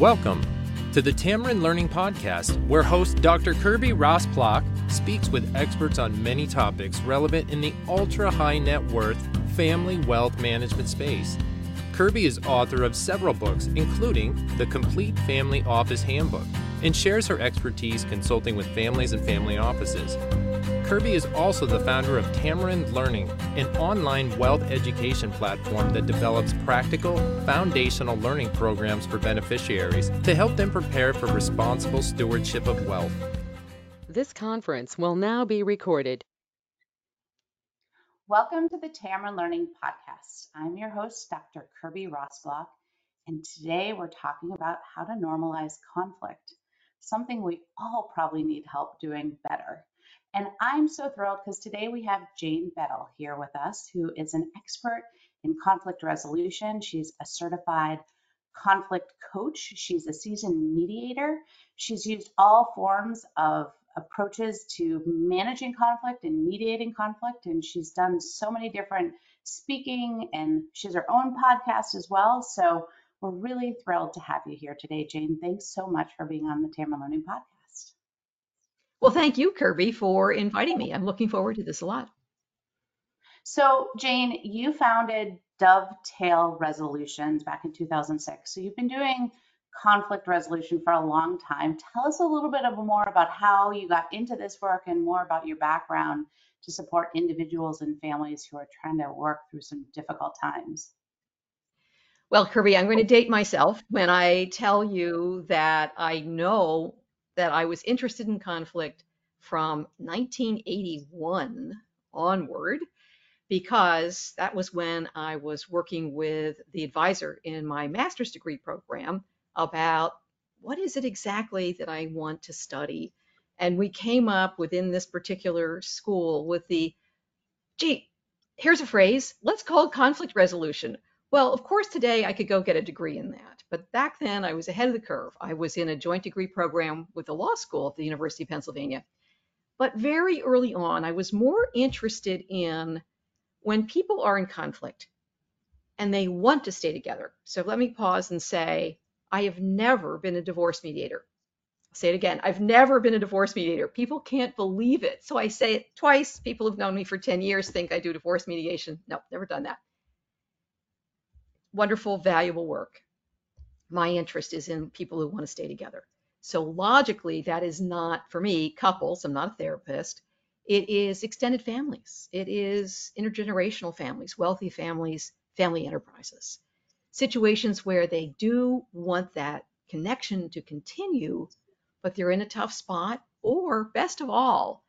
Welcome to the Tamarind Learning Podcast, where host Dr. Kirby Rosplock speaks with experts on many topics relevant in the ultra high net worth family wealth management space. Kirby is author of several books, including The Complete Family Office Handbook, and shares her expertise consulting with families and family offices. Kirby is also the founder of Tamarind Learning, an online wealth education platform that develops practical, foundational learning programs for beneficiaries to help them prepare for responsible stewardship of wealth. This conference will now be recorded. Welcome to the Tamarind Learning Podcast. I'm your host, Dr. Kirby Rosplock, and today we're talking about how to normalize conflict, something we all probably need help doing better. And I'm so thrilled because today we have Jane Beddall here with us, who is an expert in conflict resolution. She's a certified conflict coach, she's a seasoned mediator. She's used all forms of approaches to managing conflict and mediating conflict, and she's done so many different speaking and she has her own podcast as well. So we're really thrilled to have you here today, Jane. Thanks so much for being on the Learning Podcast. Well, thank you, Kirby, for inviting me. I'm looking forward to this a lot. So, Jane, you founded Dovetail Resolutions back in 2006. So, you've been doing conflict resolution for a long time. Tell us a little bit of more about how you got into this work and more about your background to support individuals and families who are trying to work through some difficult times. Well, Kirby, I'm going to date myself when I tell you that I know that I was interested in conflict from 1981 onward because that was when I was working with the advisor in my master's degree program about what is it exactly that I want to study. And we came up within this particular school with the, gee, here's a phrase, let's call it conflict resolution. Well, of course, today I could go get a degree in that. But back then I was ahead of the curve. I was in a joint degree program with the law school at the University of Pennsylvania. But very early on, I was more interested in when people are in conflict and they want to stay together. So let me pause and say, I have never been a divorce mediator. I'll say it again. I've never been a divorce mediator. People can't believe it. So I say it twice. People who've known me for 10 years think I do divorce mediation. No, never done that wonderful, valuable work. My interest is in people who want to stay together. So logically, that is not for me couples. I'm not a therapist. It is extended families. It is intergenerational families, wealthy families, family enterprises. Situations where they do want that connection to continue, but they're in a tough spot, or best of all,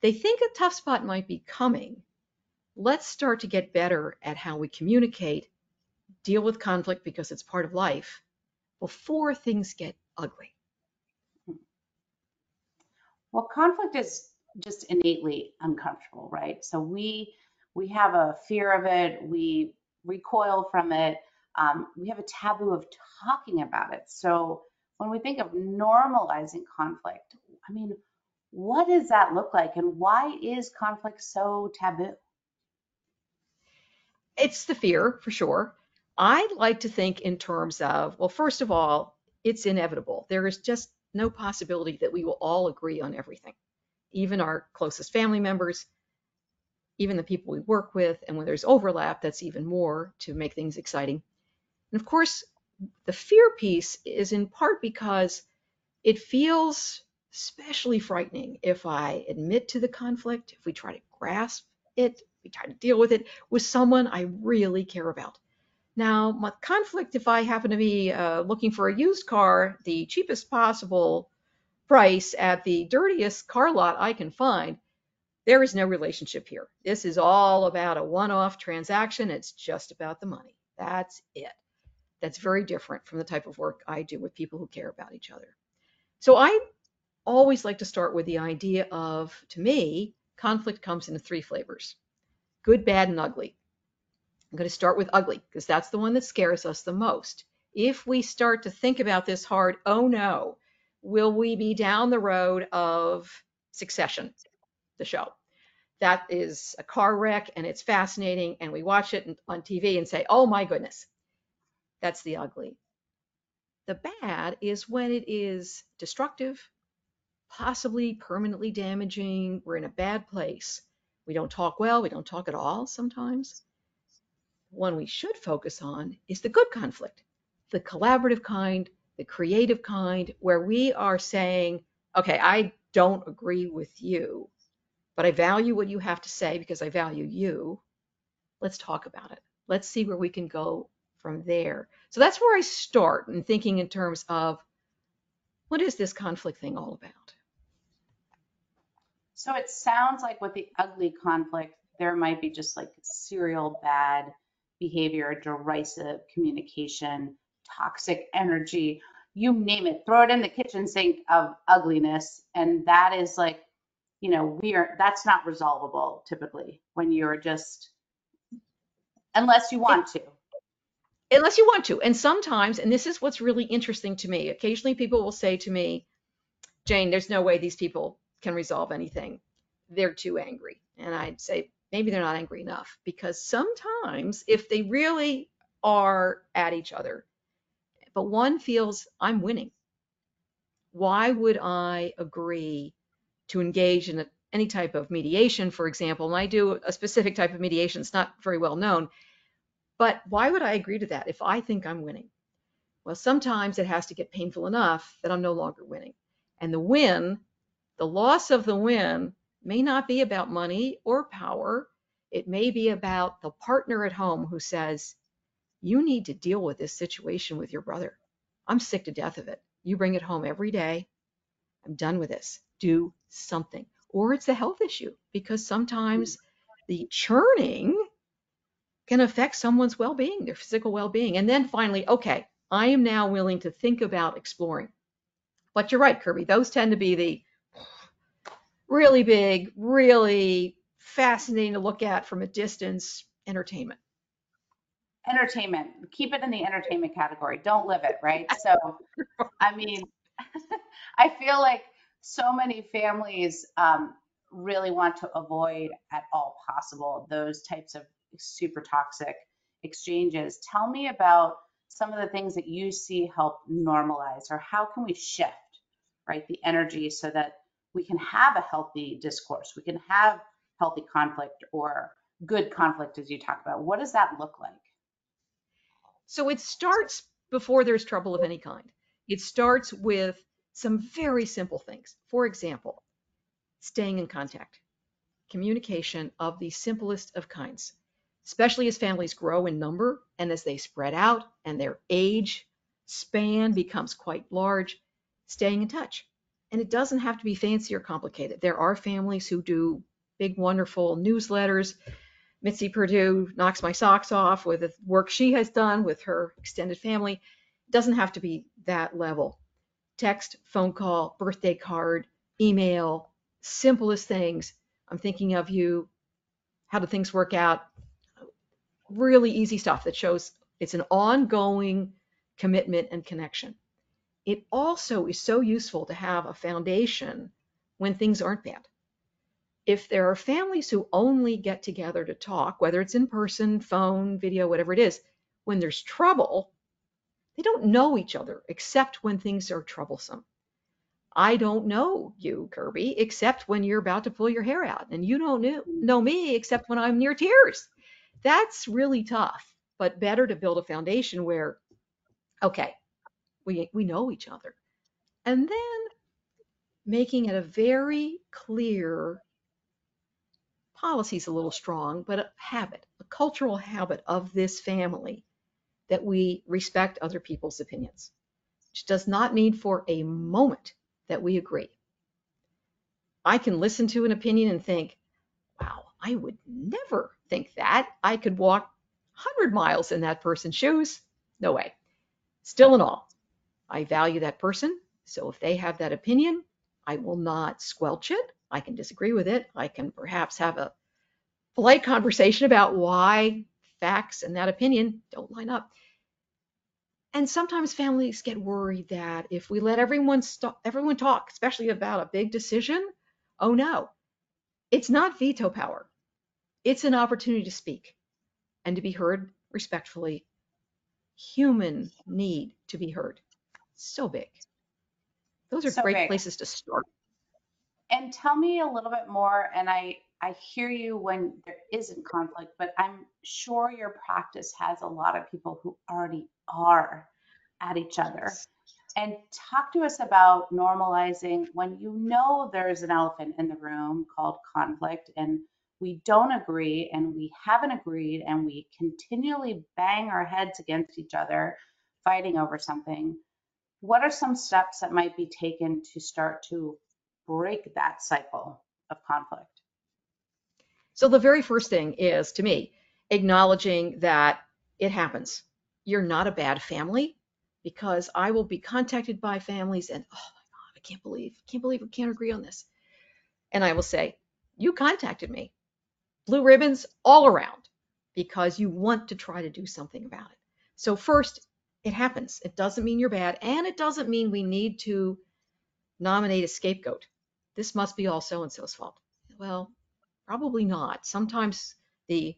they think a tough spot might be coming. Let's start to get better at how we communicate deal with conflict because it's part of life before things get ugly. Well, conflict is just innately uncomfortable, right? So we we have a fear of it, we recoil from it, um, we have a taboo of talking about it. So when we think of normalizing conflict, I mean, what does that look like, and why is conflict so taboo? It's the fear for sure. I'd like to think in terms of, well, first of all, it's inevitable. There is just no possibility that we will all agree on everything, even our closest family members, even the people we work with. And when there's overlap, that's even more to make things exciting. And of course, the fear piece is in part because it feels especially frightening if I admit to the conflict, if we try to grasp it, we try to deal with it with someone I really care about. Now, conflict, if I happen to be uh, looking for a used car, the cheapest possible price at the dirtiest car lot I can find, there is no relationship here. This is all about a one off transaction. It's just about the money. That's it. That's very different from the type of work I do with people who care about each other. So I always like to start with the idea of, to me, conflict comes in three flavors good, bad, and ugly. I'm going to start with ugly because that's the one that scares us the most. If we start to think about this hard, oh no, will we be down the road of Succession, the show? That is a car wreck and it's fascinating, and we watch it on TV and say, oh my goodness, that's the ugly. The bad is when it is destructive, possibly permanently damaging. We're in a bad place. We don't talk well, we don't talk at all sometimes. One we should focus on is the good conflict, the collaborative kind, the creative kind, where we are saying, okay, I don't agree with you, but I value what you have to say because I value you. Let's talk about it. Let's see where we can go from there. So that's where I start in thinking in terms of what is this conflict thing all about? So it sounds like with the ugly conflict, there might be just like serial bad behavior, derisive communication, toxic energy, you name it, throw it in the kitchen sink of ugliness. And that is like, you know, we are, that's not resolvable typically when you're just, unless you want to unless you want to. And sometimes, and this is what's really interesting to me, occasionally people will say to me, Jane, there's no way these people can resolve anything. They're too angry. And I'd say, maybe they're not angry enough because sometimes if they really are at each other, but one feels I'm winning, why would I agree to engage in a, any type of mediation, for example? And I do a specific type of mediation, it's not very well known but why would I agree to that if I think I'm winning? Well, sometimes it has to get painful enough that I'm no longer winning. And the win, the loss of the win, may not be about money or power. It may be about the partner at home who says, You need to deal with this situation with your brother. I'm sick to death of it. You bring it home every day. I'm done with this. Do something. Or it's a health issue because sometimes the churning can affect someone's well-being, their physical well-being. And then finally, okay, I am now willing to think about exploring. But you're right, Kirby, those tend to be the really big, really fascinating to look at from a distance entertainment. Entertainment. Keep it in the entertainment category. Don't live it, right? So, I mean, I feel like so many families um, really want to avoid at all possible those types of super toxic exchanges. Tell me about some of the things that you see help normalize or how can we shift, right, the energy so that we can have a healthy discourse, we can have healthy conflict or good conflict as you talk about. What does that look like? So it starts before there's trouble of any kind. It starts with some very simple things. For example, staying in contact, communication of the simplest of kinds especially as families grow in number and as they spread out and their age span becomes quite large, staying in touch. And it doesn't have to be fancy or complicated. There are families who do big, wonderful newsletters. Mitzi Perdue knocks my socks off with the work she has done with her extended family. It doesn't have to be that level. Text, phone call, birthday card, email, simplest things. I'm thinking of you. How do things work out? really easy stuff that shows it's an ongoing commitment and connection. It also is so useful to have a foundation when things aren't bad. If there are families who only get together to talk, whether it's in person, phone, video, whatever it is, when there's trouble, they don't know each other except when things are troublesome. I don't know you, Kirby, except when you're about to pull your hair out, and you don't know, me except when I'm near tears. That's really tough, but better to build a foundation where, okay, we, we know each other. And then making it a very clear policy is a little strong, but a habit, a cultural habit of this family that we respect other people's opinions, which does not mean for a moment that we agree. I can listen to an opinion and think, wow, I would never think that. I could walk 100 miles in that person's shoes. No way. Still in all, I value that person. So if they have that opinion, I will not squelch it. I can disagree with it. I can perhaps have a polite conversation about why facts and that opinion don't line up. And sometimes families get worried that if we let everyone everyone talk, especially about a big decision, oh no, it's not veto power. It's an opportunity to speak and to be heard respectfully. Human need to be heard. So big. Those are So great big. places to start. And tell me a little bit more, and I, I hear you when there isn't conflict, but I'm sure your practice has a lot of people who already are at each other. And talk to us about normalizing when you know there's an elephant in the room called conflict and we don't agree and we haven't agreed and we continually bang our heads against each other fighting over something. What are some steps that might be taken to start to break that cycle of conflict? So the very first thing is to me acknowledging that it happens. You're not a bad family because I will be contacted by families and oh my god, I can't believe, can't believe we can't agree on this. And I will say, you contacted me. Blue ribbons all around because you want to try to do something about it. So first, it happens. It doesn't mean you're bad and it doesn't mean we need to nominate a scapegoat. This must be all so and so's fault. Well, Probably not. Sometimes the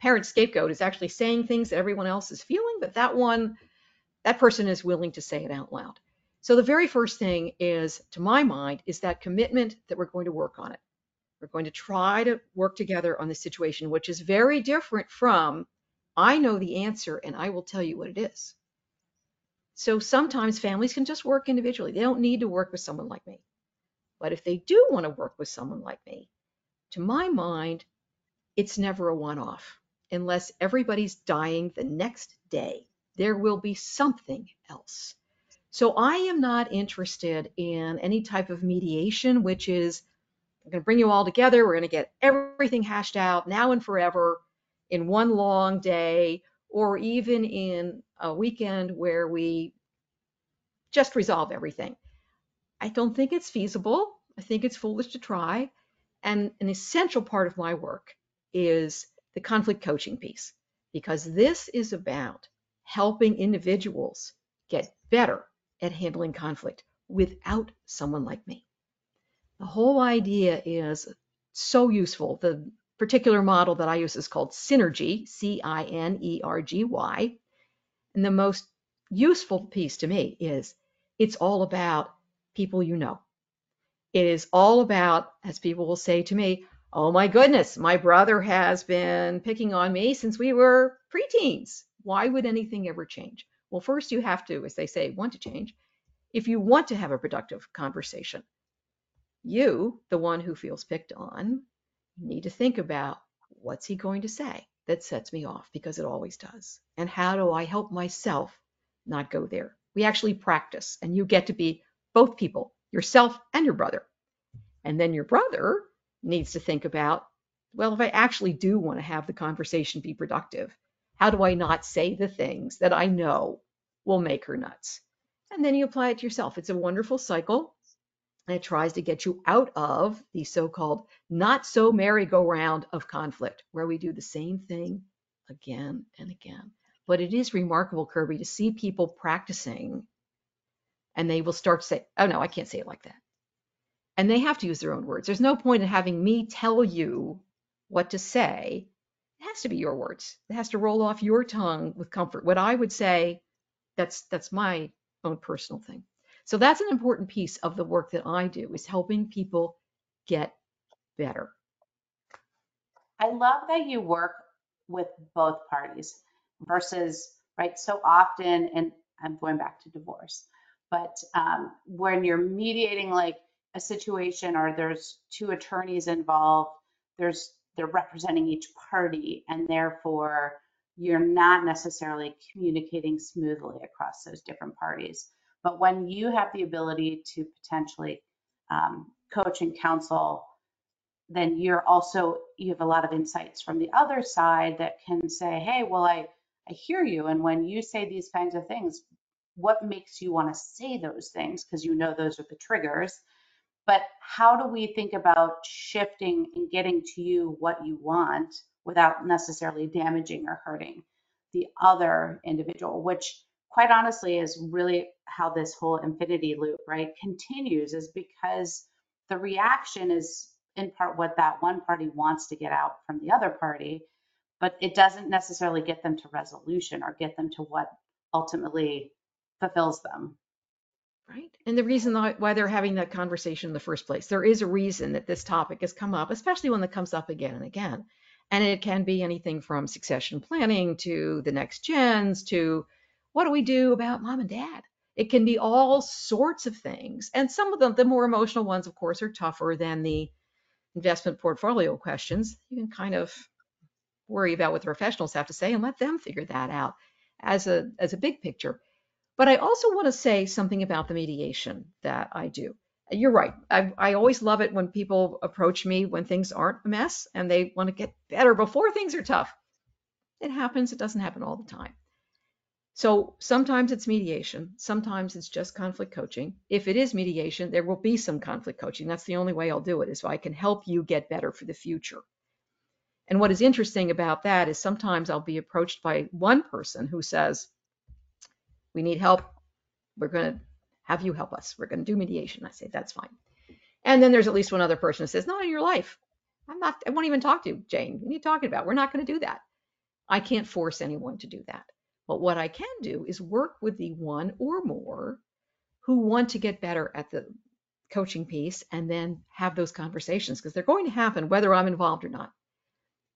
parent scapegoat is actually saying things that everyone else is feeling, but that one, that person is willing to say it out loud. So the very first thing is, to my mind, is that commitment that we're going to work on it. We're going to try to work together on the situation, which is very different from, I know the answer and I will tell you what it is. So sometimes families can just work individually. They don't need to work with someone like me. But if they do want to work with someone like me, to my mind, it's never a one off unless everybody's dying the next day. There will be something else. So I am not interested in any type of mediation, which is I'm going to bring you all together. We're going to get everything hashed out now and forever in one long day, or even in a weekend where we just resolve everything. I don't think it's feasible. I think it's foolish to try. And an essential part of my work is the conflict coaching piece, because this is about helping individuals get better at handling conflict without someone like me. The whole idea is so useful. The particular model that I use is called CINERGY, C I N E R G Y. And the most useful piece to me is it's all about people you know. It is all about, as people will say to me, oh my goodness, my brother has been picking on me since we were preteens. Why would anything ever change? Well, first you have to, as they say, want to change. If you want to have a productive conversation, you, the one who feels picked on, need to think about what's he going to say that sets me off because it always does. And how do I help myself not go there? We actually practice, and you get to be both people yourself and your brother. And then your brother needs to think about, well, if I actually do want to have the conversation be productive, how do I not say the things that I know will make her nuts? And then you apply it to yourself. It's a wonderful cycle. It tries to get you out of the so called not so merry-go-round of conflict, where we do the same thing again and again. But it is remarkable, Kirby, to see people practicing and they will start to say, oh no, I can't say it like that. And they have to use their own words. There's no point in having me tell you what to say. It has to be your words. It has to roll off your tongue with comfort. What I would say, that's that's my own personal thing. So that's an important piece of the work that I do is helping people get better. I love that you work with both parties versus, right, so often, and I'm going back to divorce, but um, when you're mediating like a situation or there's two attorneys involved, there's they're representing each party, and therefore you're not necessarily communicating smoothly across those different parties. But when you have the ability to potentially um, coach and counsel, then you're also you have a lot of insights from the other side that can say, hey, well, I I hear you, and when you say these kinds of things, what makes you want to say those things? Because you know those are the triggers. But how do we think about shifting and getting to you what you want without necessarily damaging or hurting the other individual which quite honestly is really how this whole infinity loop right continues is because the reaction is in part what that one party wants to get out from the other party but it doesn't necessarily get them to resolution or get them to what ultimately fulfills them. right? And the reason why they're having that conversation in the first place, there is a reason that this topic has come up, especially when it comes up again and again. And it can be anything from succession planning to the next gens to what do we do about mom and dad? It can be all sorts of things. And some of them, the more emotional ones, of course, are tougher than the investment portfolio questions. You can kind of worry about what the professionals have to say and let them figure that out as a as a big picture. But I also want to say something about the mediation that I do. You're right. I, I always love it when people approach me when things aren't a mess and they want to get better before things are tough. It happens. It doesn't happen all the time. So sometimes it's mediation, sometimes it's just conflict coaching. If it is mediation, there will be some conflict coaching. That's the only way I'll do it is so I can help you get better for the future. And what is interesting about that is sometimes I'll be approached by one person who says, We need help. We're going to have you help us. We're going to do mediation. I say, That's fine. And then there's at least one other person who says, Not in your life. I'm not, I won't even talk to you, Jane. What are you talking about? We're not going to do that. I can't force anyone to do that. But what I can do is work with the one or more who want to get better at the coaching piece and then have those conversations because they're going to happen whether I'm involved or not.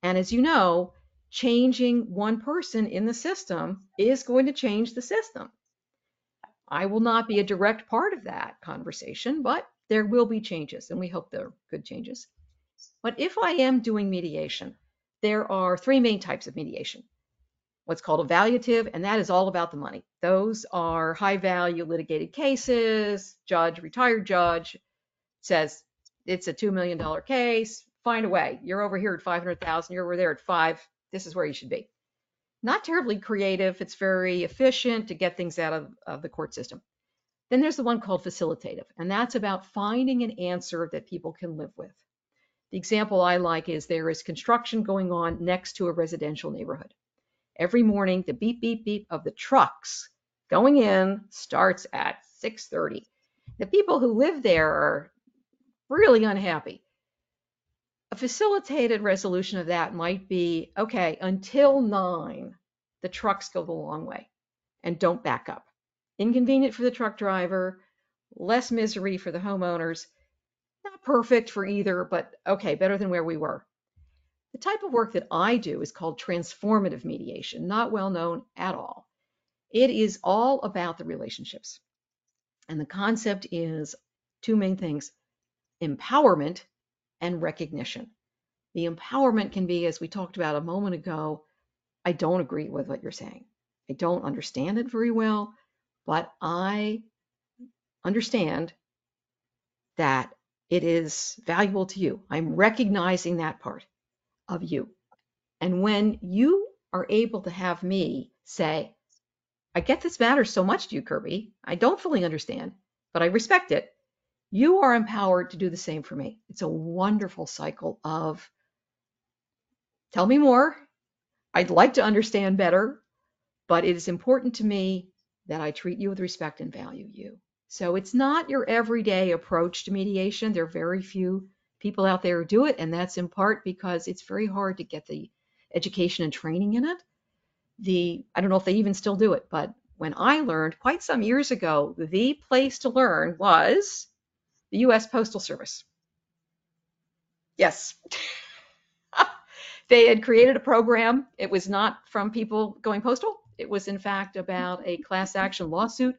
And as you know, changing one person in the system is going to change the system. I will not be a direct part of that conversation, but there will be changes, and we hope they're good changes. But if I am doing mediation, there are three main types of mediation what's called evaluative, and that is all about the money. Those are high value litigated cases. Judge, retired judge, says it's a $2 million case. Find a way. You're over here at 500,000. You're over there at five. This is where you should be. Not terribly creative. It's very efficient to get things out of, of the court system. Then there's the one called facilitative, and that's about finding an answer that people can live with. The example I like is there is construction going on next to a residential neighborhood every morning the beep beep beep of the trucks going in starts at 6:30. The people who live there are really unhappy. A facilitated resolution of that might be okay, until 9 the trucks go the long way and don't back up. Inconvenient for the truck driver, less misery for the homeowners. Not perfect for either, but okay, better than where we were. The type of work that I do is called transformative mediation, not well known at all. It is all about the relationships. And the concept is two main things empowerment and recognition. The empowerment can be, as we talked about a moment ago, I don't agree with what you're saying. I don't understand it very well, but I understand that it is valuable to you. I'm recognizing that part of you. And when you are able to have me say, I get this matters so much to you, Kirby. I don't fully understand, but I respect it. You are empowered to do the same for me. It's a wonderful cycle of tell me more. I'd like to understand better, but it is important to me that I treat you with respect and value you. So it's not your everyday approach to mediation. There are very few people out there do it, and that's in part because it's very hard to get the education and training in it. The I don't know if they even still do it, but when I learned quite some years ago, the place to learn was the US Postal Service. Yes. they had created a program. It was not from people going postal. It was in fact about a class action lawsuit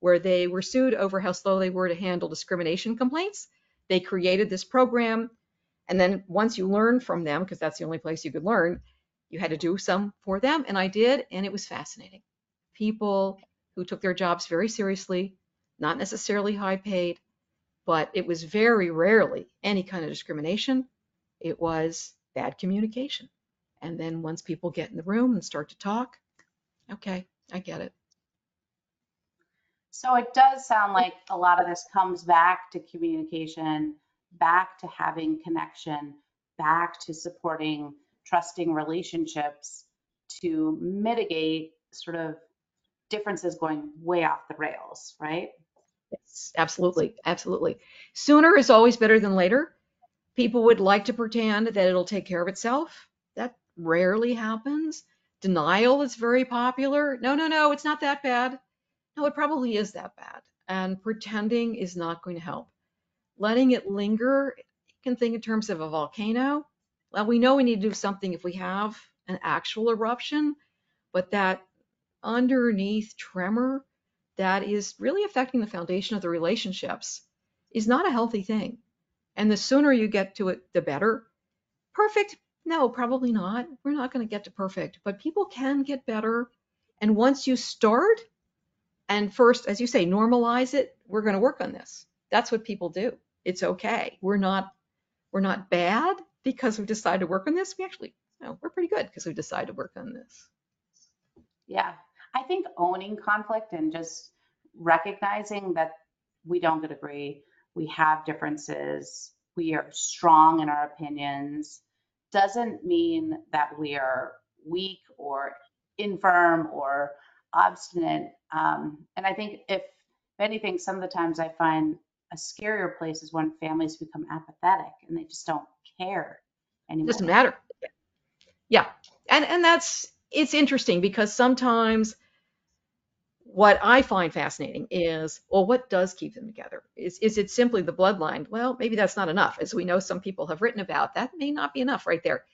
where they were sued over how slow they were to handle discrimination complaints they created this program. And then once you learn from them, because that's the only place you could learn, you had to do some for them. And I did, and it was fascinating. People who took their jobs very seriously, not necessarily high paid, but it was very rarely any kind of discrimination. It was bad communication. And then once people get in the room and start to talk, okay, I get it. So it does sound like a lot of this comes back to communication, back to having connection, back to supporting trusting relationships to mitigate sort of differences going way off the rails, right? Yes, absolutely. Absolutely. Sooner is always better than later. People would like to pretend that it'll take care of itself. That rarely happens. Denial is very popular. No, no, no, it's not that bad no, it probably is that bad. And pretending is not going to help. Letting it linger, you can think in terms of a volcano. Well, we know we need to do something if we have an actual eruption, but that underneath tremor that is really affecting the foundation of the relationships is not a healthy thing. And the sooner you get to it, the better. Perfect? No, probably not. We're not going to get to perfect, but people can get better. And once you start, and first, as you say, normalize it, we're going to work on this. That's what people do. It's okay. We're not we're not bad because we decided to work on this. We actually, no, we're pretty good because we decided to work on this. Yeah, I think owning conflict and just recognizing that we don't get agree, we have differences, we are strong in our opinions, doesn't mean that we are weak or infirm or obstinate. Um, and I think if if anything, some of the times I find a scarier place is when families become apathetic and they just don't care anymore. Doesn't matter. Yeah. And and that's it's interesting because sometimes what I find fascinating is, well, what does keep them together? Is, is it simply the bloodline? Well, maybe that's not enough. As we know, some people have written about that may not be enough right there.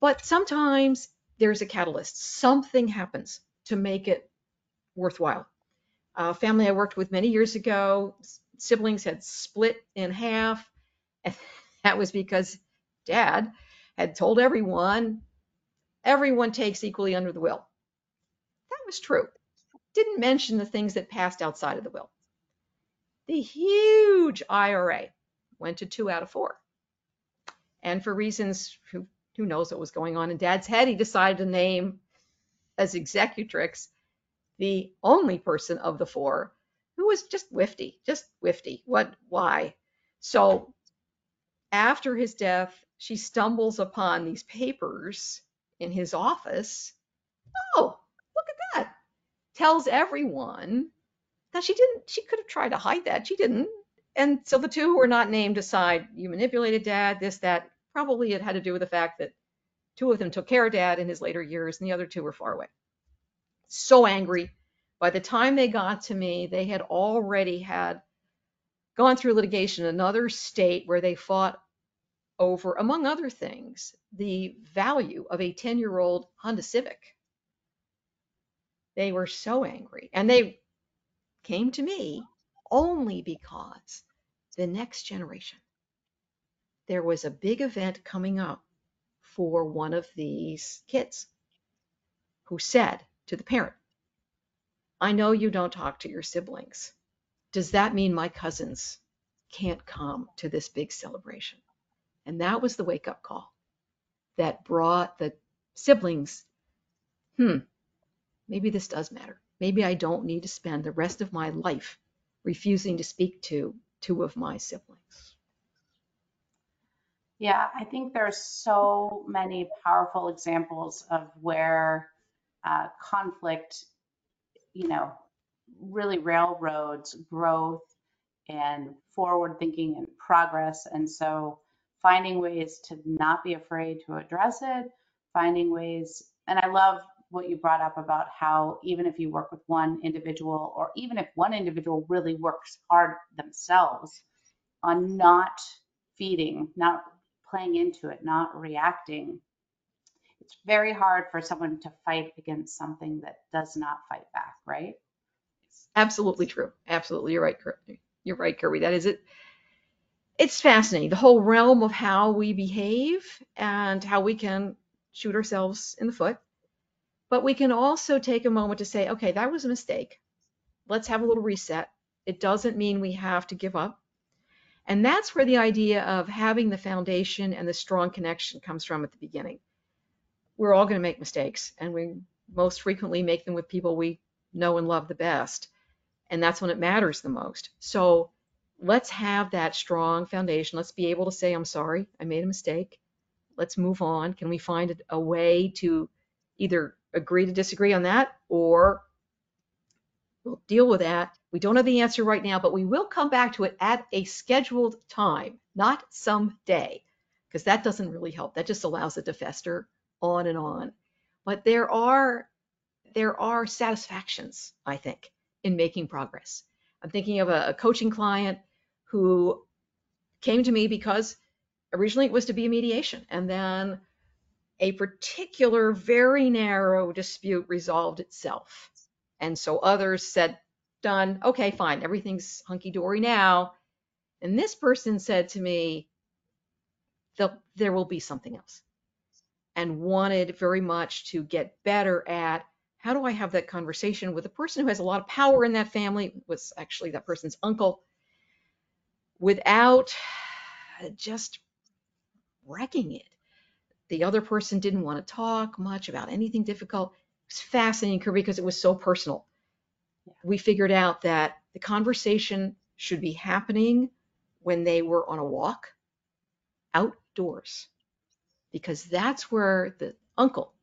But sometimes there's a catalyst. Something happens to make it worthwhile. A family I worked with many years ago, siblings had split in half. And that was because dad had told everyone, everyone takes equally under the will. That was true didn't mention the things that passed outside of the will. The huge IRA went to two out of four. And for reasons who, who knows what was going on in dad's head, he decided to name as executrix the only person of the four who was just whifty, just whifty. What, why? So after his death, she stumbles upon these papers in his office. Oh, look at that. tells everyone that she didn't, she could have tried to hide that. She didn't. And so the two who were not named decide you manipulated dad, this, that. Probably it had to do with the fact that two of them took care of dad in his later years and the other two were far away. So angry. By the time they got to me, they had already had gone through litigation in another state where they fought over, among other things, the value of a 10 year old Honda Civic they were so angry. And they came to me only because the next generation, there was a big event coming up for one of these kids who said to the parent, I know you don't talk to your siblings. Does that mean my cousins can't come to this big celebration? And that was the wake up call that brought the siblings, hmm, maybe this does matter. Maybe I don't need to spend the rest of my life refusing to speak to two of my siblings. Yeah, I think there's so many powerful examples of where uh, conflict, you know, really railroads growth and forward thinking and progress. And so finding ways to not be afraid to address it, finding ways, and I love what you brought up about how even if you work with one individual, or even if one individual really works hard themselves on not feeding, not playing into it, not reacting, it's very hard for someone to fight against something that does not fight back, right? Absolutely true. Absolutely. You're right, Kirby. You're right, Kirby. That is it. It's fascinating. The whole realm of how we behave and how we can shoot ourselves in the foot but we can also take a moment to say, okay, that was a mistake. Let's have a little reset. It doesn't mean we have to give up. And that's where the idea of having the foundation and the strong connection comes from at the beginning. We're all going to make mistakes, and we most frequently make them with people we know and love the best. And that's when it matters the most. So let's have that strong foundation. Let's be able to say, I'm sorry, I made a mistake. Let's move on. Can we find a way to either agree to disagree on that, or we'll deal with that. We don't have the answer right now, but we will come back to it at a scheduled time, not some day because that doesn't really help. That just allows it to fester on and on. But there are there are satisfactions, I think, in making progress. I'm thinking of a, a coaching client who came to me because originally it was to be a mediation and then a particular very narrow dispute resolved itself. And so others said, done, okay, fine, everything's hunky dory now. And this person said to me, there will be something else. And wanted very much to get better at how do I have that conversation with a person who has a lot of power in that family, was actually that person's uncle, without just wrecking it. The other person didn't want to talk much about anything difficult. It was fascinating Kirby, because it was so personal. We figured out that the conversation should be happening when they were on a walk outdoors because that's where the uncle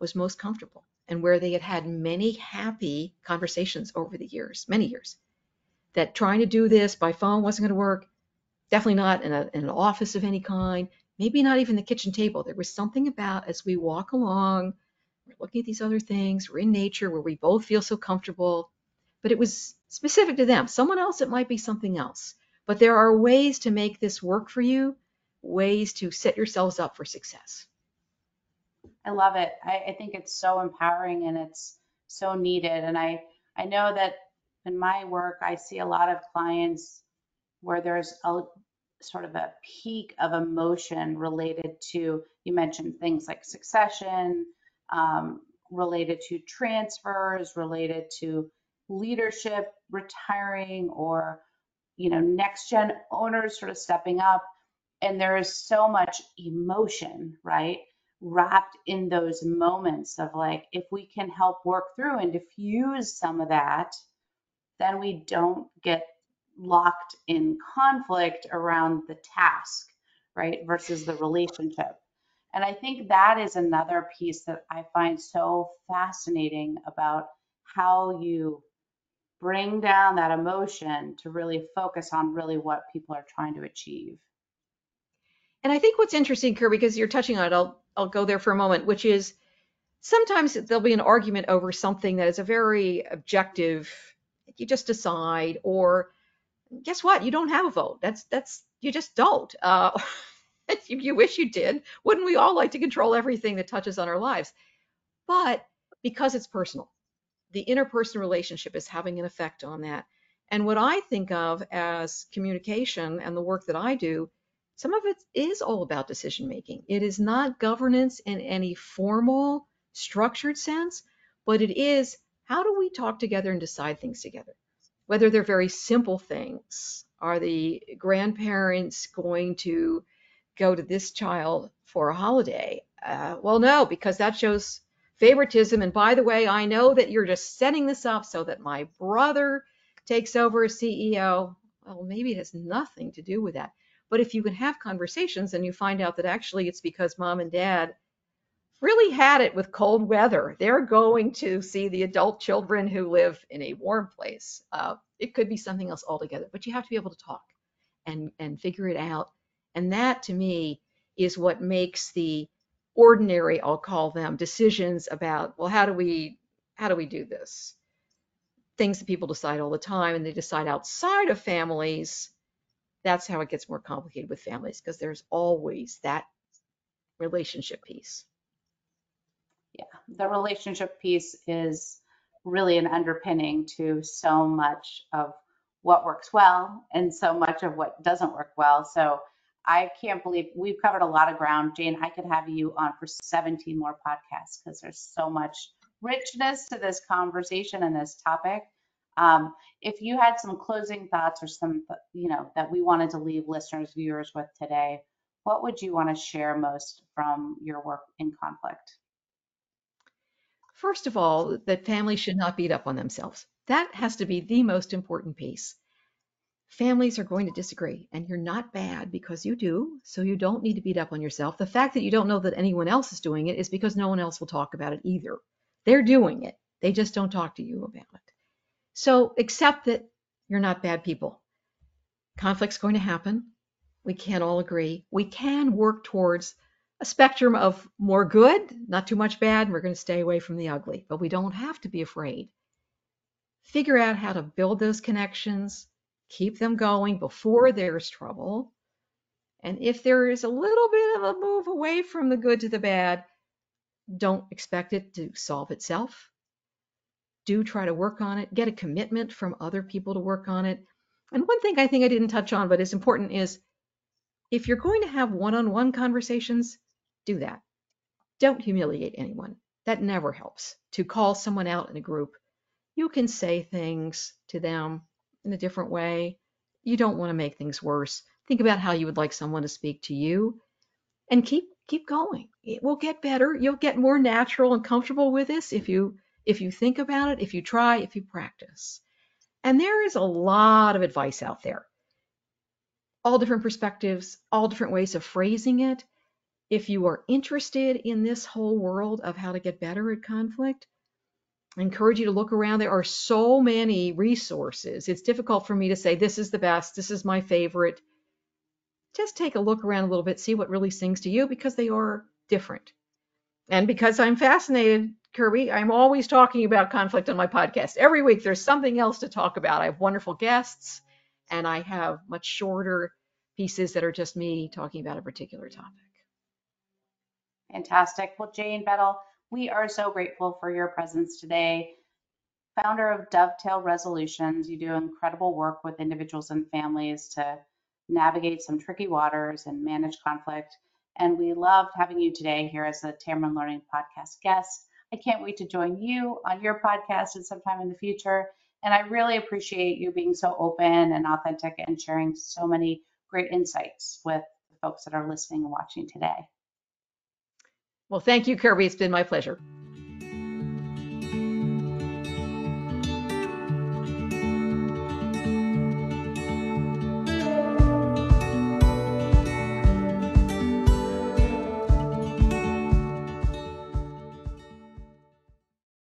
was most comfortable and where they had had many happy conversations over the years, many years. That trying to do this by phone wasn't going to work. Definitely not in, a, in an office of any kind. Maybe not even the kitchen table. There was something about as we walk along, we're looking at these other things, we're in nature where we both feel so comfortable. But it was specific to them. Someone else, it might be something else. But there are ways to make this work for you, ways to set yourselves up for success. I love it. I, I think it's so empowering and it's so needed. And I, I know that in my work, I see a lot of clients where there's a sort of a peak of emotion related to, you mentioned things like succession, um, related to transfers, related to leadership retiring or, you know, next gen owners sort of stepping up. And there is so much emotion, right? wrapped in those moments of like, if we can help work through and diffuse some of that, then we don't get locked in conflict around the task, right? Versus the relationship. And I think that is another piece that I find so fascinating about how you bring down that emotion to really focus on really what people are trying to achieve. And I think what's interesting, Kirby, because you're touching on it, I'll I'll go there for a moment, which is sometimes there'll be an argument over something that is a very objective, you just decide, or guess what? You don't have a vote. That's that's you just don't. Uh, you, you wish you did. Wouldn't we all like to control everything that touches on our lives? But because it's personal, the interpersonal relationship is having an effect on that. And what I think of as communication and the work that I do some of it is all about decision making. It is not governance in any formal, structured sense, but it is how do we talk together and decide things together? Whether they're very simple things. Are the grandparents going to go to this child for a holiday? Uh, well, no, because that shows favoritism. And by the way, I know that you're just setting this up so that my brother takes over as CEO. Well, maybe it has nothing to do with that. But if you can have conversations and you find out that actually it's because mom and dad really had it with cold weather, they're going to see the adult children who live in a warm place. Uh, it could be something else altogether, but you have to be able to talk and, and figure it out. And that to me is what makes the ordinary, I'll call them, decisions about, well, how do we how do we do this? Things that people decide all the time and they decide outside of families that's how it gets more complicated with families because there's always that relationship piece. Yeah, the relationship piece is really an underpinning to so much of what works well and so much of what doesn't work well. So I can't believe we've covered a lot of ground. Jane, I could have you on for 17 more podcasts because there's so much richness to this conversation and this topic. Um, if you had some closing thoughts or some, you know, that we wanted to leave listeners, viewers with today, what would you want to share most from your work in conflict? First of all, that families should not beat up on themselves. That has to be the most important piece. Families are going to disagree, and you're not bad because you do, so you don't need to beat up on yourself. The fact that you don't know that anyone else is doing it is because no one else will talk about it either. They're doing it, they just don't talk to you about it. So accept that you're not bad people. Conflict's going to happen. We can't all agree. We can work towards a spectrum of more good, not too much bad, and we're going to stay away from the ugly. But we don't have to be afraid. figure out how to build those connections, keep them going before there's trouble. And if there is a little bit of a move away from the good to the bad, don't expect it to solve itself. Do try to work on it, get a commitment from other people to work on it. And one thing I think I didn't touch on, but is important is if you're going to have one on one conversations, do that. Don't humiliate anyone. That never helps. To call someone out in a group, you can say things to them in a different way. You don't want to make things worse. Think about how you would like someone to speak to you and keep keep going. It will get better. You'll get more natural and comfortable with this if you if you think about it, if you try, if you practice. And there is a lot of advice out there. All different perspectives, all different ways of phrasing it. If you are interested in this whole world of how to get better at conflict, I encourage you to look around. There are so many resources. It's difficult for me to say this is the best, this is my favorite. Just take a look around a little bit, see what really sings to you because they are different. And because I'm fascinated, Kirby, I'm always talking about conflict on my podcast. Every week there's something else to talk about. I have wonderful guests and I have much shorter pieces that are just me talking about a particular topic. Fantastic. Well, Jane Beddall, we are so grateful for your presence today. Founder of Dovetail Resolutions, you do incredible work with individuals and families to navigate some tricky waters and manage conflict. And we loved having you today here as a Tamarind Learning Podcast guest. I can't wait to join you on your podcast at some time in the future. And I really appreciate you being so open and authentic and sharing so many great insights with the folks that are listening and watching today. Well, thank you, Kirby. It's been my pleasure.